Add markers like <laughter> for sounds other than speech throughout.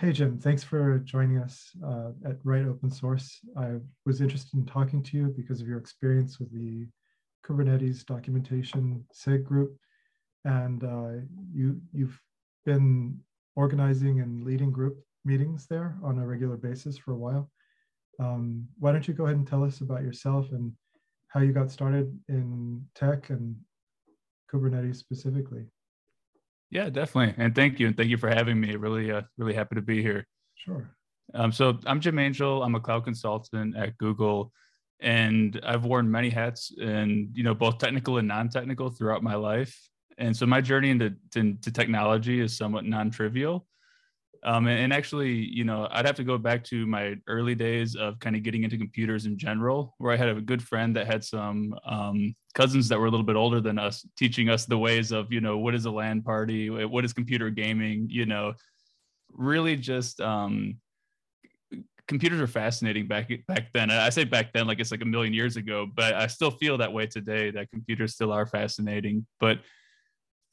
Hey, Jim, thanks for joining us uh, at Right Open Source. I was interested in talking to you because of your experience with the Kubernetes documentation SIG group. And uh, you, you've been organizing and leading group meetings there on a regular basis for a while. Um, why don't you go ahead and tell us about yourself and how you got started in tech and Kubernetes specifically? Yeah, definitely. And thank you. And thank you for having me. Really, uh, really happy to be here. Sure. Um, so I'm Jim Angel. I'm a cloud consultant at Google, and I've worn many hats, and you know, both technical and non-technical throughout my life. And so my journey into, into technology is somewhat non-trivial. Um, and, and, actually, you know, I'd have to go back to my early days of kind of getting into computers in general, where I had a good friend that had some um, cousins that were a little bit older than us, teaching us the ways of, you know, what is a LAN party, what is computer gaming, you know, really just um, computers are fascinating back back then. I say back then like it's like a million years ago, but I still feel that way today. That computers still are fascinating, but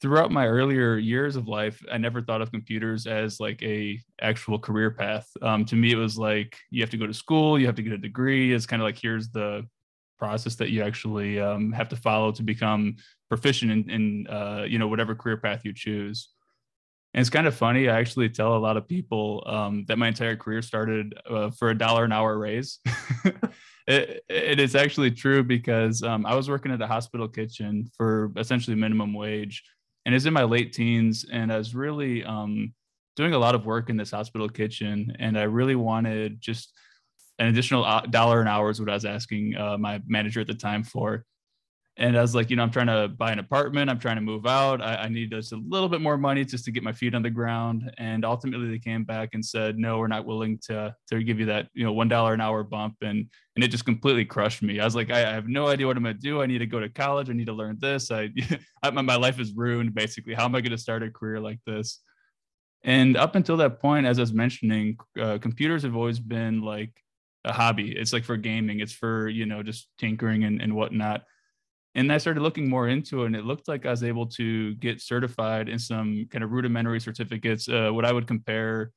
throughout my earlier years of life i never thought of computers as like a actual career path. Um, to me it was like you have to go to school you have to get a degree it's kind of like here's the process that you actually um, have to follow to become proficient in, in uh, you know whatever career path you choose. And it's kind of funny i actually tell a lot of people um, that my entire career started uh, for a dollar an hour raise. <laughs> It, it is actually true because um, i was working at a hospital kitchen for essentially minimum wage and it's in my late teens and i was really um, doing a lot of work in this hospital kitchen and i really wanted just an additional uh, dollar an hour is what i was asking uh, my manager at the time for and I was like, you know, I'm trying to buy an apartment. I'm trying to move out. I, I, need just a little bit more money just to get my feet on the ground. And ultimately, they came back and said, no, we're not willing to to give you that, you know, one dollar an hour bump. And and it just completely crushed me. I was like, I, I have no idea what I'm to do. I need to go to college. I need to learn this. I, <laughs> I my life is ruined basically. How am I to start a career like this? And up until that point, as I was mentioning, uh, computers have always been like a hobby. It's like for gaming. It's for you know just tinkering and, and whatnot and I started looking more into it, and it looked like I was able to get certified in some kind of rudimentary certificates, uh, what I would compare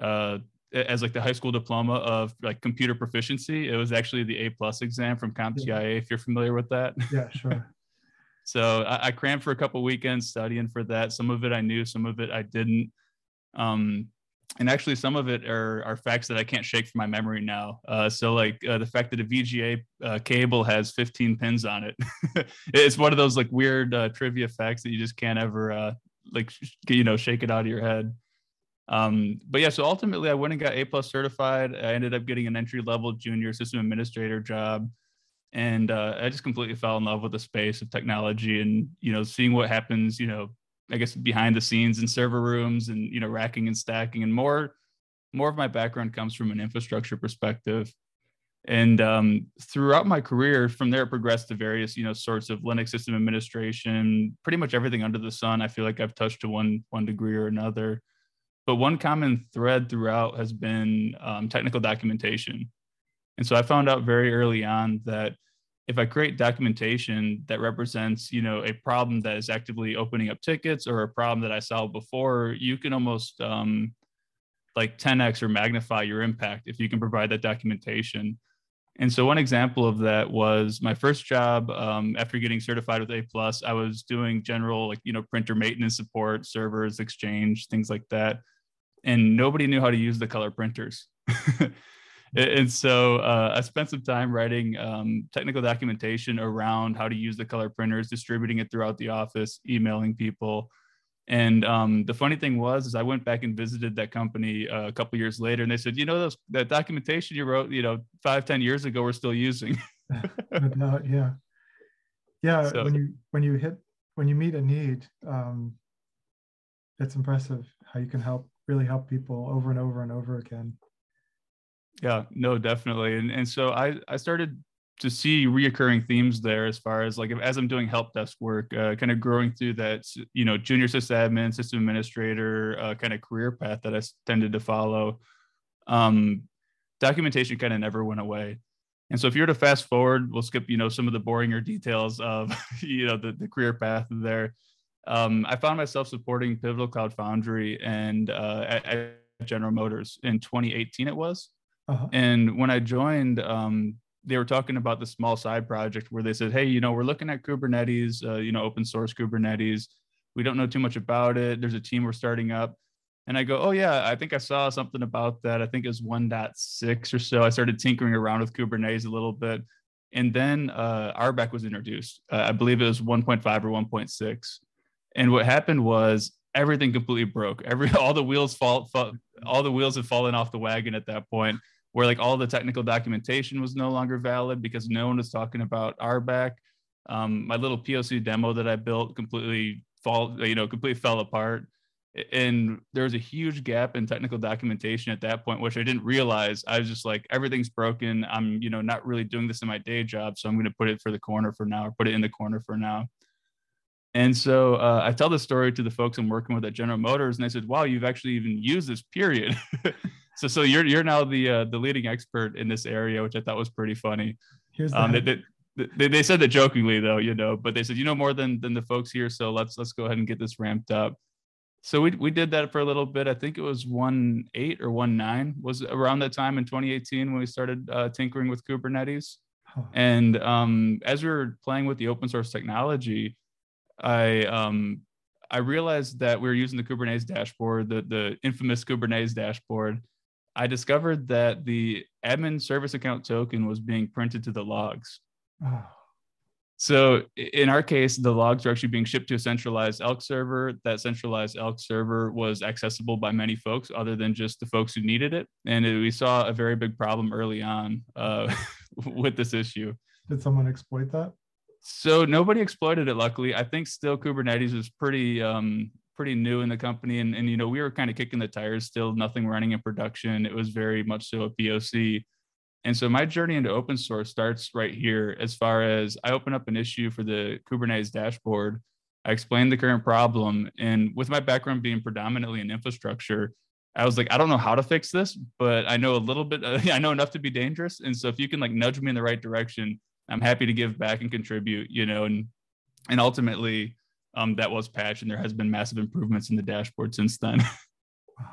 uh, as like the high school diploma of like computer proficiency. It was actually the A plus exam from CompTIA, yeah. if you're familiar with that. <laughs> Yeah, sure. so I, I, crammed for a couple weekends studying for that. Some of it I knew, some of it I didn't. Um, and actually some of it are, are facts that I can't shake from my memory now. Uh, so like uh, the fact that a VGA uh, cable has 15 pins on it, <laughs> it's one of those like weird uh, trivia facts that you just can't ever uh, like you know shake it out of your head. Um, but yeah, so ultimately I went and got A plus certified. I ended up getting an entry level junior system administrator job, and uh, I just completely fell in love with the space of technology and you know seeing what happens you know I guess behind the scenes in server rooms and you know racking and stacking and more more of my background comes from an infrastructure perspective. And um, throughout my career from there it progressed to various you know sorts of linux system administration pretty much everything under the sun. I feel like i've touched to one one degree or another. But one common thread throughout has been um, technical documentation. And so i found out very early on that if I create documentation that represents, you know, a problem that is actively opening up tickets or a problem that I solved before, you can almost um, like 10x or magnify your impact if you can provide that documentation. And so one example of that was my first job um, after getting certified with A plus. I was doing general like you know printer maintenance support, servers, exchange, things like that, and nobody knew how to use the color printers. <laughs> and so uh, I spent some time writing um, technical documentation around how to use the color printers, distributing it throughout the office, emailing people. And um, the funny thing was, is I went back and visited that company uh, a couple years later, and they said, you know, those that documentation you wrote, you know, five ten years ago, we're still using. <laughs> <laughs> no yeah, yeah. So, when you when you hit when you meet a need, um, it's impressive how you can help really help people over and over and over again. Yeah, no, definitely. And and so I I started to see reoccurring themes there as far as like if, as I'm doing help desk work, uh, kind of growing through that you know junior sysadmin, system administrator uh, kind of career path that I tended to follow. Um, documentation kind of never went away. And so if you were to fast forward, we'll skip you know some of the boringer details of <laughs> you know the, the career path there. Um, I found myself supporting Pivotal Cloud Foundry and uh, I, I General Motors in 2018. It was, uh-huh. and when I joined, um, they were talking about the small side project where they said, "Hey, you know, we're looking at Kubernetes, uh, you know, open source Kubernetes. We don't know too much about it. There's a team we're starting up." And I go, "Oh yeah, I think I saw something about that. I think it was 1.6 or so. I started tinkering around with Kubernetes a little bit, and then uh, RBAC was introduced. Uh, I believe it was 1.5 or 1.6. And what happened was everything completely broke. Every <laughs> all the wheels fall, fall all the wheels have fallen off the wagon at that point where like all the technical documentation was no longer valid because no one was talking about RBAC. Um, my little POC demo that I built completely fall, you know, completely fell apart. And there was a huge gap in technical documentation at that point, which I didn't realize. I was just like, everything's broken. I'm, you know, not really doing this in my day job, so I'm going to put it for the corner for now, or put it in the corner for now. And so uh, I tell the story to the folks I'm working with at General Motors, and they said, "Wow, you've actually even used this period." <laughs> so so you're you're now the uh, the leading expert in this area, which I thought was pretty funny. Here's um, they, they, they, they said that jokingly though, you know, but they said you know more than than the folks here, so let's let's go ahead and get this ramped up. So we we did that for a little bit. I think it was one eight or one nine was around that time in 2018 when we started uh, tinkering with Kubernetes. Huh. And um, as we were playing with the open source technology, I um, I realized that we were using the Kubernetes dashboard, the the infamous Kubernetes dashboard, I discovered that the admin service account token was being printed to the logs. Oh. <sighs> So in our case, the logs are actually being shipped to a centralized Elk server. That centralized Elk server was accessible by many folks other than just the folks who needed it. And it, we saw a very big problem early on uh, <laughs> with this issue. Did someone exploit that? So nobody exploited it. Luckily, I think still Kubernetes is pretty um, pretty new in the company and, and you know we were kind of kicking the tires still nothing running in production. It was very much so a poc and so my journey into open source starts right here as far as i open up an issue for the kubernetes dashboard i explain the current problem and with my background being predominantly in infrastructure i was like i don't know how to fix this but i know a little bit uh, <laughs> i know enough to be dangerous and so if you can like nudge me in the right direction i'm happy to give back and contribute you know and and ultimately um, that was patched, and there has been massive improvements in the dashboard since then. <laughs> wow.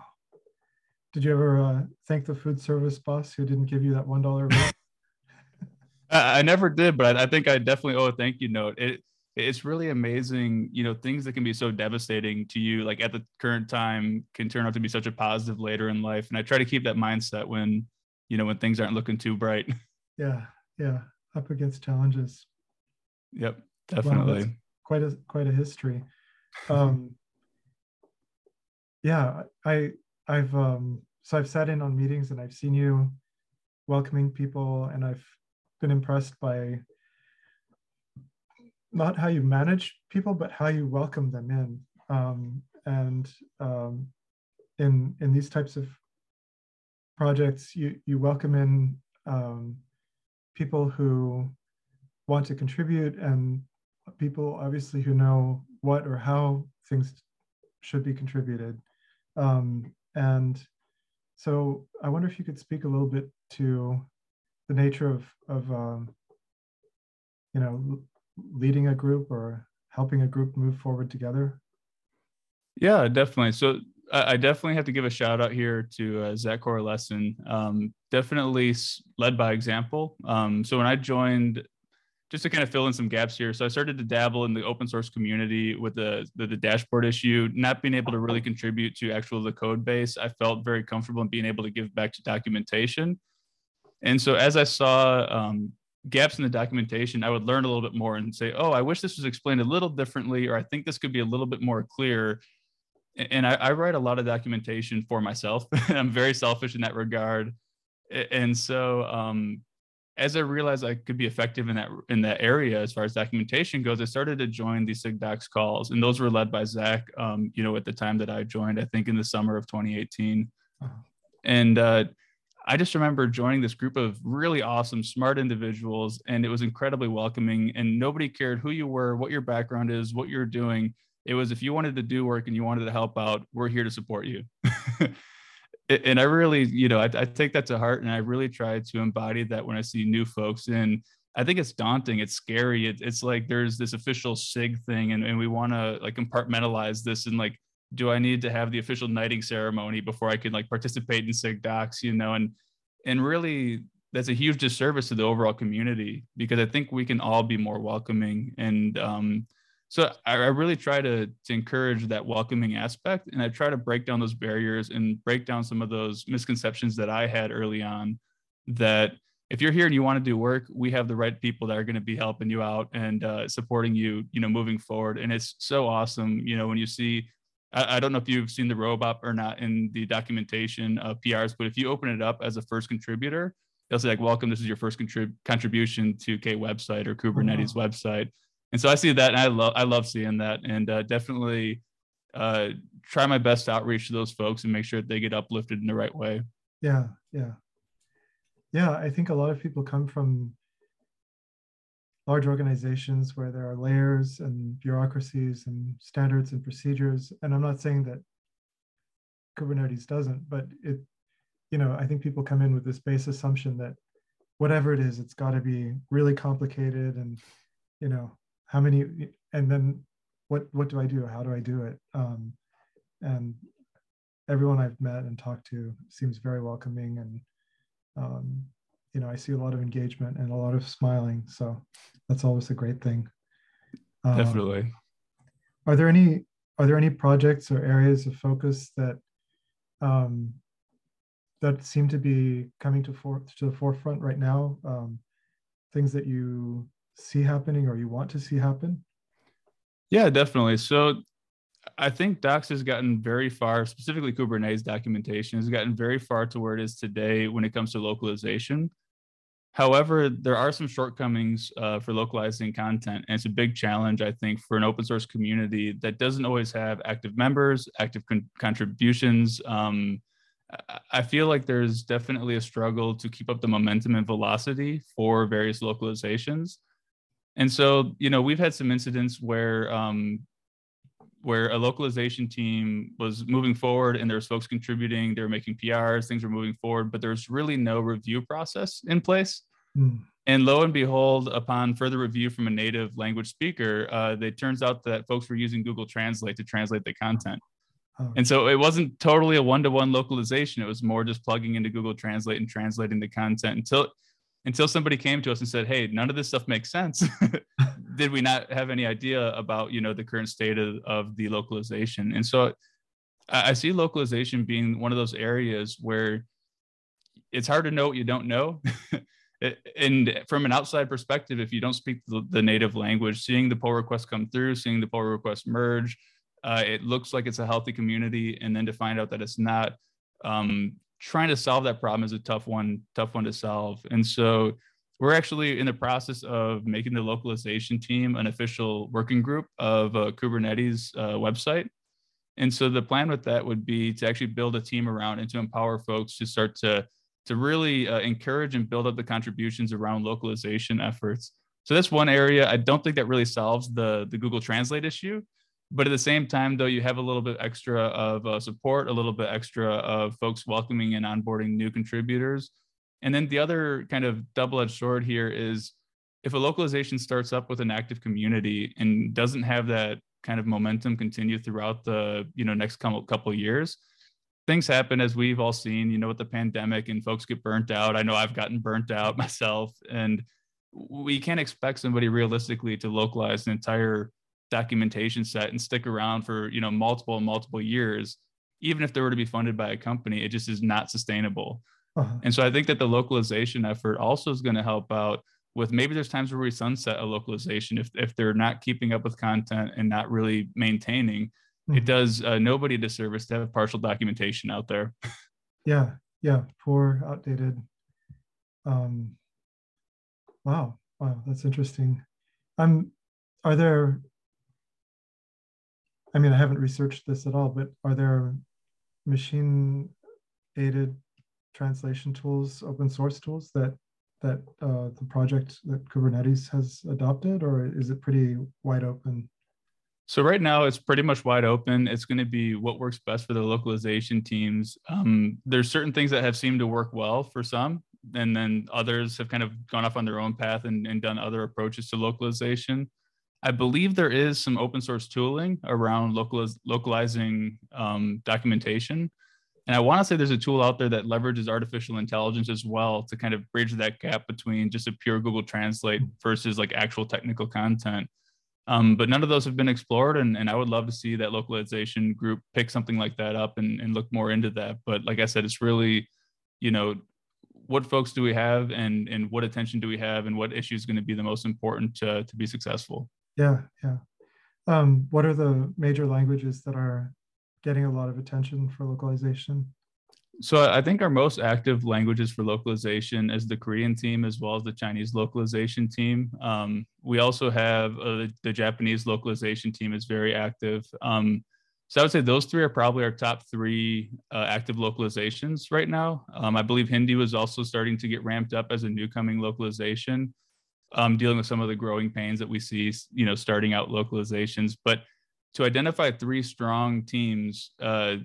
Did you ever uh, thank the food service boss who didn't give you that one dollar? <laughs> I, I never did, but I, I, think I definitely owe a thank you note. It it's really amazing, you know, things that can be so devastating to you, like at the current time, can turn out to be such a positive later in life. And I try to keep that mindset when, you know, when things aren't looking too bright. <laughs> Yeah, yeah, up against challenges. Yep, definitely. Wow, quite a quite a history. Um, <laughs> yeah, I I've um, so I've sat in on meetings and I've seen you welcoming people, and I've been impressed by not how you manage people, but how you welcome them in. Um, and um, in in these types of projects, you you welcome in um, people who want to contribute and people obviously who know what or how things should be contributed. Um, and so I wonder if you could speak a little bit to the nature of, of um, you know, leading a group or helping a group move forward together. Yeah, definitely. So I definitely have to give a shout out here to uh, Zach Corleissen. Um, definitely led by example. Um, so when I joined just to kind of fill in some gaps here. So I started to dabble in the open source community with the, the, the dashboard issue, not being able to really contribute to actual the code base. I felt very comfortable in being able to give back to documentation. And so as I saw um, gaps in the documentation, I would learn a little bit more and say, oh, I wish this was explained a little differently, or I think this could be a little bit more clear. And I, I write a lot of documentation for myself. <laughs> I'm very selfish in that regard. And so um, as I realized I could be effective in that in that area as far as documentation goes, I started to join the SIGDocs calls, and those were led by Zach. Um, you know, at the time that I joined, I think in the summer of 2018, uh-huh. and uh, I just remember joining this group of really awesome, smart individuals, and it was incredibly welcoming. And nobody cared who you were, what your background is, what you're doing. It was if you wanted to do work and you wanted to help out, we're here to support you. <laughs> and I really, you know, I, I, take that to heart, and I really try to embody that when I see new folks. And I think it's daunting. It's scary. It, it's like there's this official SIG thing, and, and we want to like compartmentalize this and like do I need to have the official knighting ceremony before I can like participate in SIG docs, you know, and and really that's a huge disservice to the overall community because I think we can all be more welcoming. And um, so I, I, really try to, to encourage that welcoming aspect. And I try to break down those barriers and break down some of those misconceptions that I had early on that if you're here and you want to do work, we have the right people that are going to be helping you out and uh, supporting you, you know, moving forward. And it's so awesome, you know, when you see I, I don't know if you've seen the robot or not in the documentation of PRs, but if you open it up as a first contributor, they'll say like, welcome, this is your first contrib- contribution to K website or Kubernetes oh, wow. website. And so I see that and I love, I love seeing that and uh, definitely uh, try my best to outreach to those folks and make sure that they get uplifted in the right way. Yeah. Yeah. Yeah. I think a lot of people come from large organizations where there are layers and bureaucracies and standards and procedures. And I'm not saying that Kubernetes doesn't, but it, you know, I think people come in with this base assumption that whatever it is, it's got to be really complicated and, you know, how many, and then what what do I do? How do I do it? Um, and everyone I've met and talked to seems very welcoming and um, you know, I see a lot of engagement and a lot of smiling. So that's always a great thing. Um, Definitely. Are there any are there any projects or areas of focus that um, that seem to be coming to for to the forefront right now? Um, things that you see happening or you want to see happen? Yeah, definitely. So I think Docs has gotten very far, specifically Kubernetes documentation has gotten very far to where it is today when it comes to localization. However, there are some shortcomings uh, for localizing content, and it's a big challenge, I think, for an open source community that doesn't always have active members, active con- contributions. Um, I feel like there's definitely a struggle to keep up the momentum and velocity for various localizations. And so, you know, we've had some incidents where um, where a localization team was moving forward and there's folks contributing, they were making PRs, things were moving forward, but there's really no review process in place. Mm. And lo and behold, upon further review from a native language speaker, uh, it turns out that folks were using Google Translate to translate the content. Oh. And so it wasn't totally a one-to-one localization. It was more just plugging into Google Translate and translating the content until until somebody came to us and said, "Hey, none of this stuff makes sense." <laughs> Did we not have any idea about you know the current state of, of the localization? And so, I, I see localization being one of those areas where it's hard to know what you don't know. <laughs> and from an outside perspective, if you don't speak the, the, native language, seeing the pull request come through, seeing the pull request merge, uh, it looks like it's a healthy community, and then to find out that it's not, um, trying to solve that problem is a tough one, tough one to solve. And so we're actually in the process of making the localization team an official working group of a Kubernetes uh, website. And so the plan with that would be to actually build a team around and to empower folks to start to to really uh, encourage and build up the contributions around localization efforts. So that's one area. I don't think that really solves the the Google Translate issue, but at the same time though you have a little bit extra of uh, support a little bit extra of folks welcoming and onboarding new contributors. And then the other kind of double-edged sword here is if a localization starts up with an active community and doesn't have that kind of momentum continue throughout the you know next couple couple years things happen as we've all seen you know with the pandemic and folks get burnt out. I know i've gotten burnt out <laughs> myself and we can't expect somebody realistically to localize an entire documentation set and stick around for you know multiple multiple years even if they were to be funded by a company it just is not sustainable uh-huh. and so i think that the localization effort also is going to help out with maybe there's times where we sunset a localization if, if they're not keeping up with content and not really maintaining mm-hmm. it does uh, nobody a disservice to have partial documentation out there <laughs> yeah yeah poor outdated um wow wow that's interesting um are there I mean, I haven't researched this at all, but are there machine aided translation tools, open source tools that that uh, the project that Kubernetes has adopted, or is it pretty wide open? So right now it's pretty much wide open. It's going to be what works best for the localization teams. Um, there's certain things that have seemed to work well for some, and then others have kind of gone off on their own path and, and done other approaches to localization. I believe there is some open source tooling around localiz- localizing um, documentation. And I want to say there's a tool out there that leverages artificial intelligence as well to kind of bridge that gap between just a pure Google Translate versus like actual technical content. Um, but none of those have been explored. And, and I would love to see that localization group pick something like that up and, and look more into that. But like I said, it's really, you know, what folks do we have and, and what attention do we have and what issue is going to be the most important to, to be successful? Yeah, yeah. Um, what are the major languages that are getting a lot of attention for localization? So I think our most active languages for localization is the Korean team as well as the Chinese localization team. Um, we also have uh, the, Japanese localization team is very active. Um, so I would say those three are probably our top three uh, active localizations right now. Um, I believe Hindi was also starting to get ramped up as a new coming localization, um, dealing with some of the growing pains that we see, you know, starting out localizations. But to identify three strong teams, uh,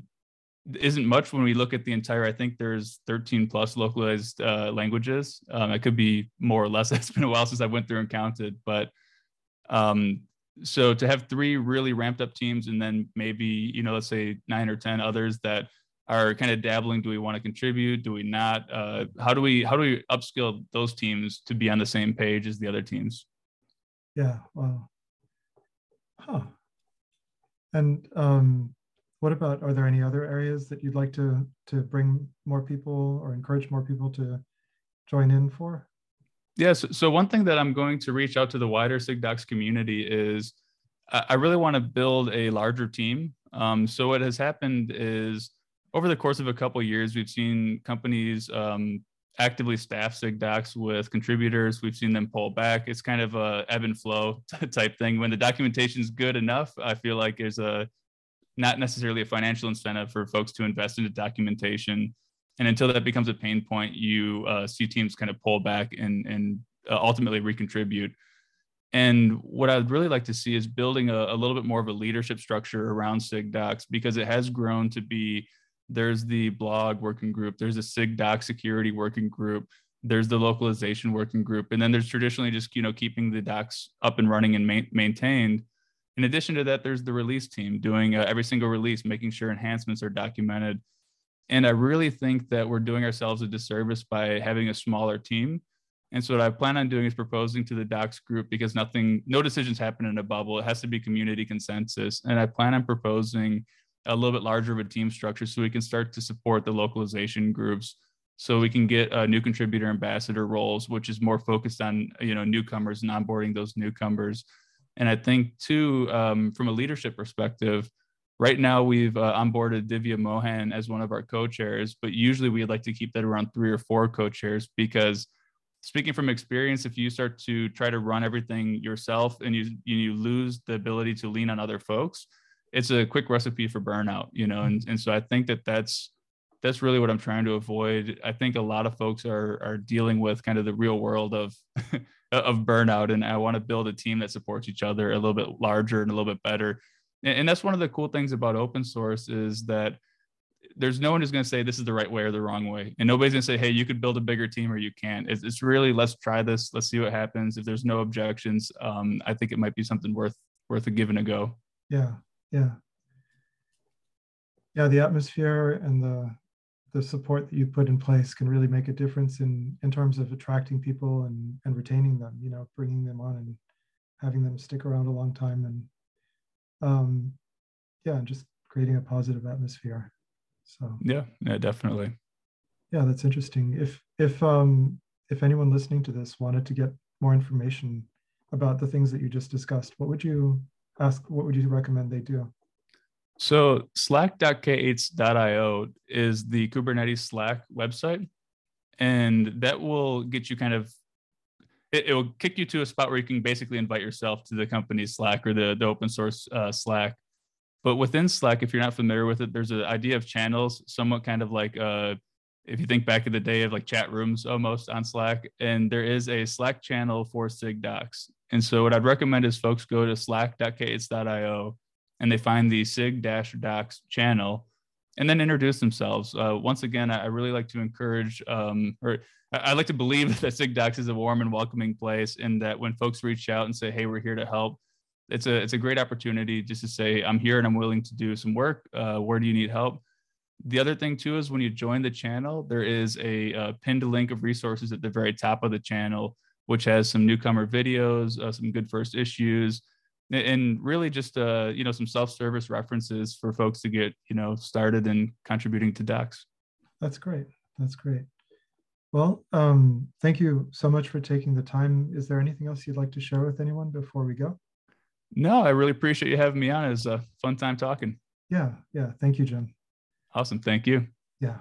isn't much when we look at the entire. I think there's 13 plus localized uh, languages. Um, it could be more or less. <laughs> It's been a while since I went through and counted, but um, so to have three really ramped up teams and then maybe you know let's say nine or ten others that are kind of dabbling. Do we want to contribute? Do we not? Uh, how do we how do we upskill those teams to be on the same page as the other teams? Yeah. Wow. Huh. And um, what about, are there any other areas that you'd like to, to bring more people or encourage more people to join in for? Yes. So one thing that I'm going to reach out to the wider SIGDocs community is I really want to build a larger team. Um, so what has happened is over the course of a couple of years, we've seen companies um, actively staff sig docs with contributors. We've seen them pull back. It's kind of a ebb and flow <laughs> type thing. When the documentation is good enough, I feel like there's a not necessarily a financial incentive for folks to invest into documentation. And until that becomes a pain point, you uh, see teams kind of pull back and, and uh, ultimately recontribute. And what I'd really like to see is building a, a little bit more of a leadership structure around SIG docs because it has grown to be there's the blog working group, there's a SIGDoc security working group, there's the localization working group, and then there's traditionally just you know keeping the docs up and running and ma- maintained in addition to that, there's the release team doing uh, every single release, making sure enhancements are documented. And I really think that we're doing ourselves a disservice by having a smaller team. And so what I plan on doing is proposing to the docs group because nothing, no decisions happen in a bubble. It has to be community consensus. And I plan on proposing a little bit larger of a team structure so we can start to support the localization groups so we can get uh, new contributor ambassador roles which is more focused on you know newcomers and onboarding those newcomers. And I think too, um, from a leadership perspective, right now we've uh, onboarded Divya Mohan as one of our co-chairs, but usually we'd like to keep that around three or four co-chairs because speaking from experience, if you start to try to run everything yourself and you you lose the ability to lean on other folks, it's a quick recipe for burnout, you know. And and so I think that that's that's really what I'm trying to avoid. I think a lot of folks are are dealing with kind of the real world of <laughs> of burnout and i want to build a team that supports each other a little bit larger and a little bit better. And, that's one of the cool things about open source is that there's no one who's going to say this is the right way or the wrong way and nobody's going to say hey you could build a bigger team or you can't. It's, it's really let's try this. Let's see what happens. If there's no objections um, i think it might be something worth worth a give and a go. Yeah yeah. Yeah the atmosphere and the the support that you put in place can really make a difference in in terms of attracting people and and retaining them you know bringing them on and having them stick around a long time and um yeah and just creating a positive atmosphere. So yeah yeah definitely. Yeah that's interesting. If if um if anyone listening to this wanted to get more information about the things that you just discussed what would you ask what would you recommend they do so slack.k8s.io is the Kubernetes Slack website, and that will get you kind of it, it, will kick you to a spot where you can basically invite yourself to the company's Slack or the, the open source uh, Slack. But within Slack, if you're not familiar with it, there's an idea of channels, somewhat kind of like uh, if you think back in the day of like chat rooms almost on Slack, and there is a Slack channel for SIGDocs. And so what I'd recommend is folks go to slack.k8s.io and they find the SIG Docs channel and then introduce themselves. Uh, once again, I, really like to encourage, um, or I, like to believe <laughs> that SIG Docs is a warm and welcoming place, and that when folks reach out and say, "Hey, we're here to help," it's a it's a great opportunity just to say I'm here and I'm willing to do some work. Uh, where do you need help? The other thing too is when you join the channel, there is a, a pinned link of resources at the very top of the channel, which has some newcomer videos, uh, some good first issues, and really just uh, you know some self-service references for folks to get you know started in contributing to docs. That's great. That's great. Well, um, thank you so much for taking the time. Is there anything else you'd like to share with anyone before we go? No, I really appreciate you having me on. It was a fun time talking. Yeah, yeah. Thank you, Jim. Awesome. Thank you. Yeah.